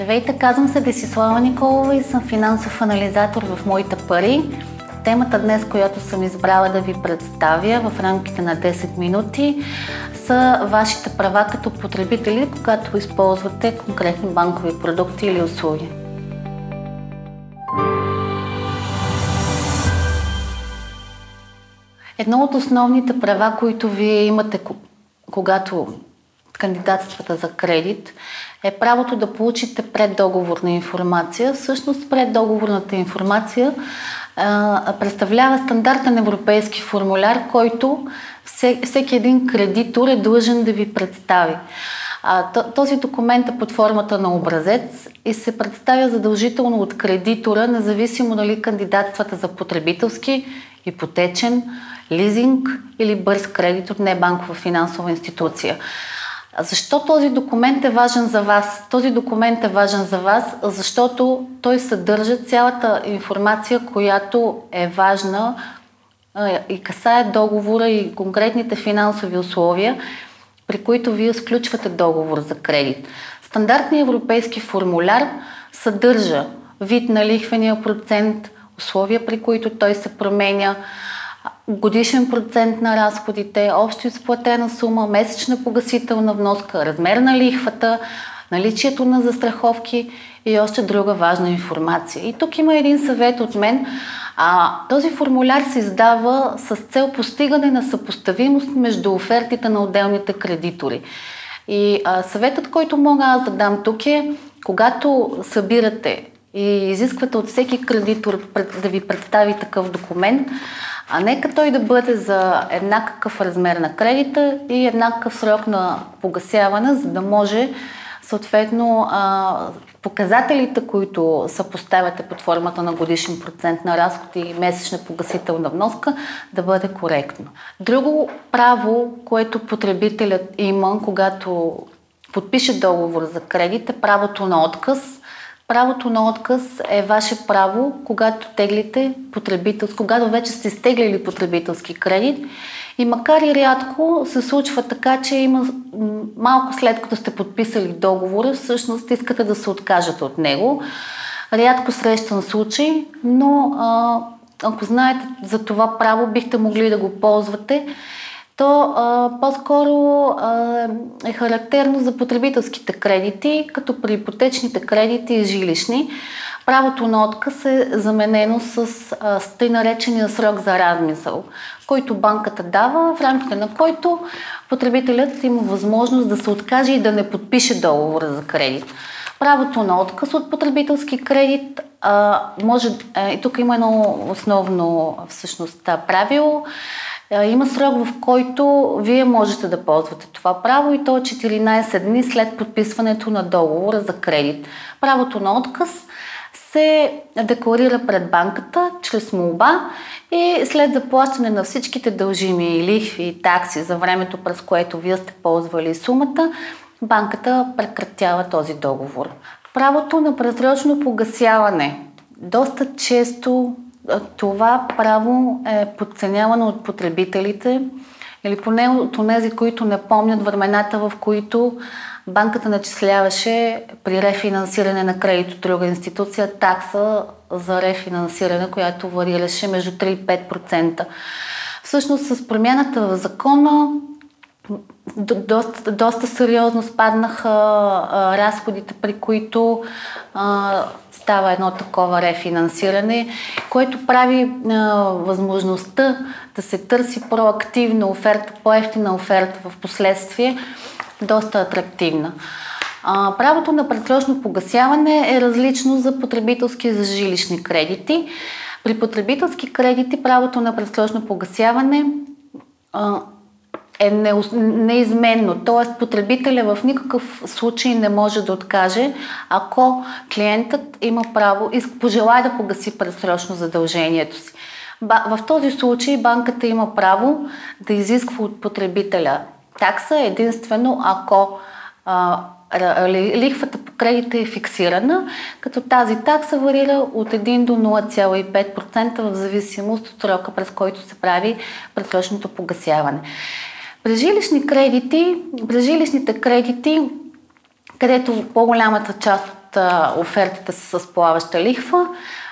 Здравейте, казвам се Десислава Николова и съм финансов анализатор в Моите пари. Темата днес, която съм избрала да ви представя в рамките на 10 минути, са вашите права като потребители, когато използвате конкретни банкови продукти или услуги. Едно от основните права, които вие имате, когато кандидатствата за кредит, е правото да получите преддоговорна информация. Всъщност преддоговорната информация а, представлява стандартен европейски формуляр, който всеки един кредитор е длъжен да ви представи. А, този документ е под формата на образец и се представя задължително от кредитора, независимо дали кандидатствата за потребителски, ипотечен, лизинг или бърз кредит от небанкова финансова институция. Защо този документ е важен за вас? Този документ е важен за вас, защото той съдържа цялата информация, която е важна и касае договора и конкретните финансови условия, при които вие сключвате договор за кредит. Стандартният европейски формуляр съдържа вид на лихвения процент, условия при които той се променя, годишен процент на разходите, общо изплатена сума, месечна погасителна вноска, размер на лихвата, наличието на застраховки и още друга важна информация. И тук има един съвет от мен. А, този формуляр се издава с цел постигане на съпоставимост между офертите на отделните кредитори. И а, съветът, който мога аз да дам тук е, когато събирате и изисквате от всеки кредитор да ви представи такъв документ, а нека той да бъде за еднакъв размер на кредита и еднакъв срок на погасяване, за да може съответно показателите, които съпоставяте под формата на годишен процент на разход и месечна погасителна вноска, да бъде коректно. Друго право, което потребителят има, когато подпише договор за кредит, е правото на отказ – Правото на отказ е ваше право, когато теглите потребителски, когато вече сте стеглили потребителски кредит. И макар и рядко се случва така, че има малко след като сте подписали договора, всъщност искате да се откажете от него. Рядко срещан случай, но а, ако знаете за това право, бихте могли да го ползвате то а, по-скоро а, е характерно за потребителските кредити, като при ипотечните кредити и жилищни. Правото на отказ е заменено с а, тъй наречения срок за размисъл, който банката дава, в рамките на който потребителят има възможност да се откаже и да не подпише договора за кредит. Правото на отказ от потребителски кредит а, може, а, и тук има едно основно всъщност правило, е, има срок, в който вие можете да ползвате това право и то е 14 дни след подписването на договора за кредит. Правото на отказ се декларира пред банката чрез молба и след заплащане на всичките дължими лихви и такси за времето, през което вие сте ползвали сумата, банката прекратява този договор. Правото на предсрочно погасяване. Доста често това право е подценявано от потребителите или поне от тези, които не помнят времената, в които банката начисляваше при рефинансиране на кредит от друга институция такса за рефинансиране, която варираше между 3 и 5%. Всъщност с промяната в закона доста, доста сериозно спаднаха а, разходите, при които а, става едно такова рефинансиране, което прави а, възможността да се търси проактивна оферта, по-ефтина оферта в последствие, доста атрактивна. А, правото на предсрочно погасяване е различно за потребителски и за жилищни кредити. При потребителски кредити правото на предсрочно погасяване а, е неизменно. Т.е. потребителя в никакъв случай не може да откаже, ако клиентът има право и пожелая да погаси предсрочно задължението си. В този случай банката има право да изисква от потребителя такса единствено ако а, лихвата по кредита е фиксирана, като тази такса варира от 1 до 0,5% в зависимост от срока, през който се прави предсрочното погасяване. При жилищни кредити, при жилищните кредити, където по-голямата част а, офертите са с плаваща лихва.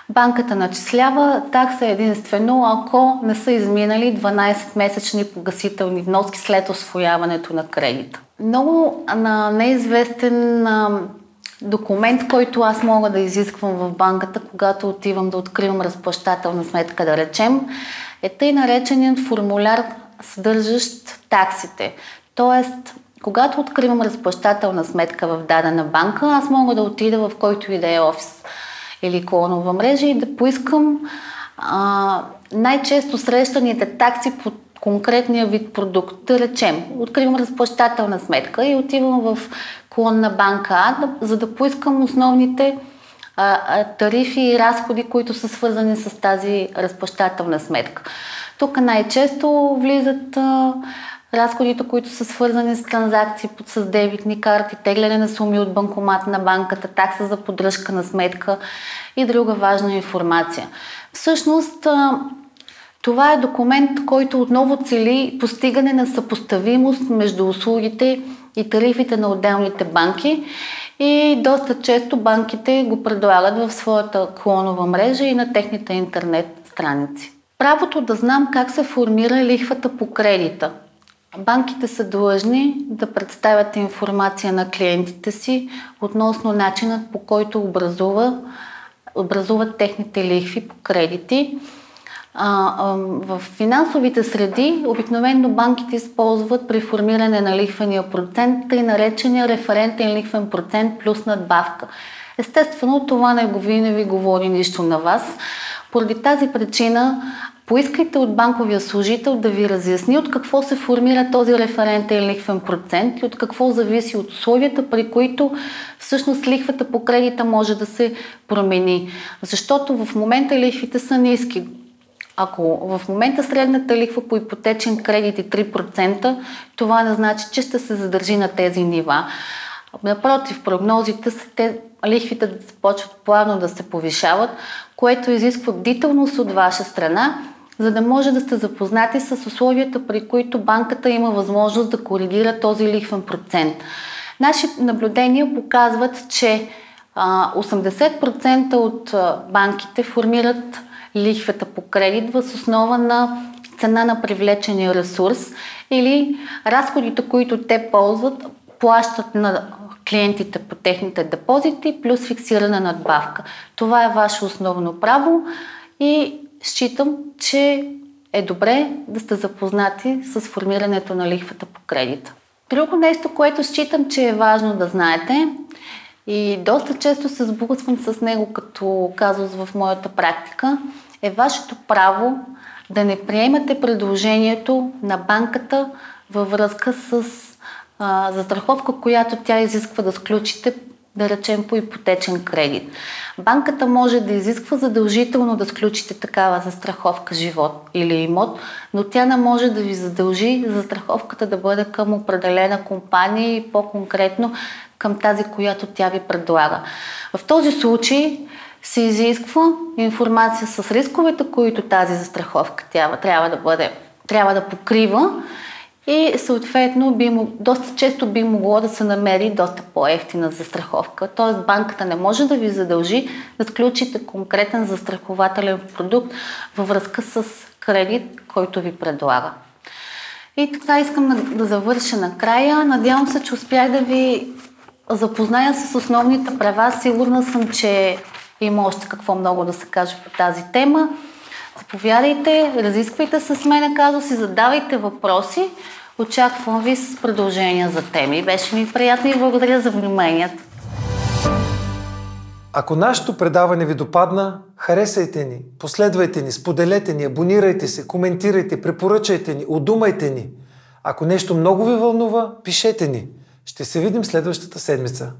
Банката начислява такса единствено, ако не са изминали 12-месечни погасителни вноски след освояването на кредита. Много на неизвестен документ, който аз мога да изисквам в банката, когато отивам да откривам разплащателна сметка, да речем, е тъй нареченият формуляр, съдържащ таксите. Тоест, когато откривам разплащателна сметка в дадена банка, аз мога да отида в който и да е офис или клонова мрежа и да поискам а, най-често срещаните такси по конкретния вид продукт. Да речем, откривам разплащателна сметка и отивам в клон на банка А, за да поискам основните а, а, тарифи и разходи, които са свързани с тази разплащателна сметка. Тук най-често влизат а, разходите, които са свързани с транзакции с дебитни карти, тегляне на суми от банкомат на банката, такса за поддръжка на сметка и друга важна информация. Всъщност, това е документ, който отново цели постигане на съпоставимост между услугите и тарифите на отделните банки и доста често банките го предлагат в своята клонова мрежа и на техните интернет страници. Правото да знам как се формира лихвата по кредита – Банките са длъжни да представят информация на клиентите си относно начинът по който образува, образуват техните лихви по кредити. А, а, в финансовите среди обикновено банките използват при формиране на лихвения процент тъй наречения референтен лихвен процент плюс надбавка. Естествено, това не, го, не ви говори нищо на вас. Поради тази причина Поискайте от банковия служител да ви разясни от какво се формира този референтен лихвен процент и от какво зависи от условията, при които всъщност лихвата по кредита може да се промени. Защото в момента лихвите са ниски. Ако в момента средната лихва по ипотечен кредит е 3%, това не значи, че ще се задържи на тези нива. Напротив, прогнозите са те, лихвите да започват плавно да се повишават, което изисква бдителност от ваша страна за да може да сте запознати с условията, при които банката има възможност да коригира този лихвен процент. Наши наблюдения показват, че 80% от банките формират лихвата по кредит въз основа на цена на привлечения ресурс или разходите, които те ползват, плащат на клиентите по техните депозити плюс фиксирана надбавка. Това е ваше основно право и считам, че е добре да сте запознати с формирането на лихвата по кредита. Друго нещо, което считам, че е важно да знаете и доста често се сблъсквам с него като казус в моята практика, е вашето право да не приемате предложението на банката във връзка с а, застраховка, която тя изисква да сключите да речем по ипотечен кредит. Банката може да изисква задължително да сключите такава застраховка живот или имот, но тя не може да ви задължи застраховката да бъде към определена компания и по-конкретно към тази, която тя ви предлага. В този случай се изисква информация с рисковете, които тази застраховка трябва да бъде, трябва да покрива и съответно би, доста често би могло да се намери доста по-ефтина застраховка. Тоест банката не може да ви задължи да сключите конкретен застрахователен продукт във връзка с кредит, който ви предлага. И така искам да завърша накрая. Надявам се, че успях да ви запозная с основните права. Сигурна съм, че има още какво много да се каже по тази тема. Заповядайте, разисквайте с мен казуси, задавайте въпроси. Очаквам ви с продължения за теми. Беше ми приятно и благодаря за вниманието. Ако нашето предаване ви допадна, харесайте ни, последвайте ни, споделете ни, абонирайте се, коментирайте, препоръчайте ни, удумайте ни. Ако нещо много ви вълнува, пишете ни. Ще се видим следващата седмица.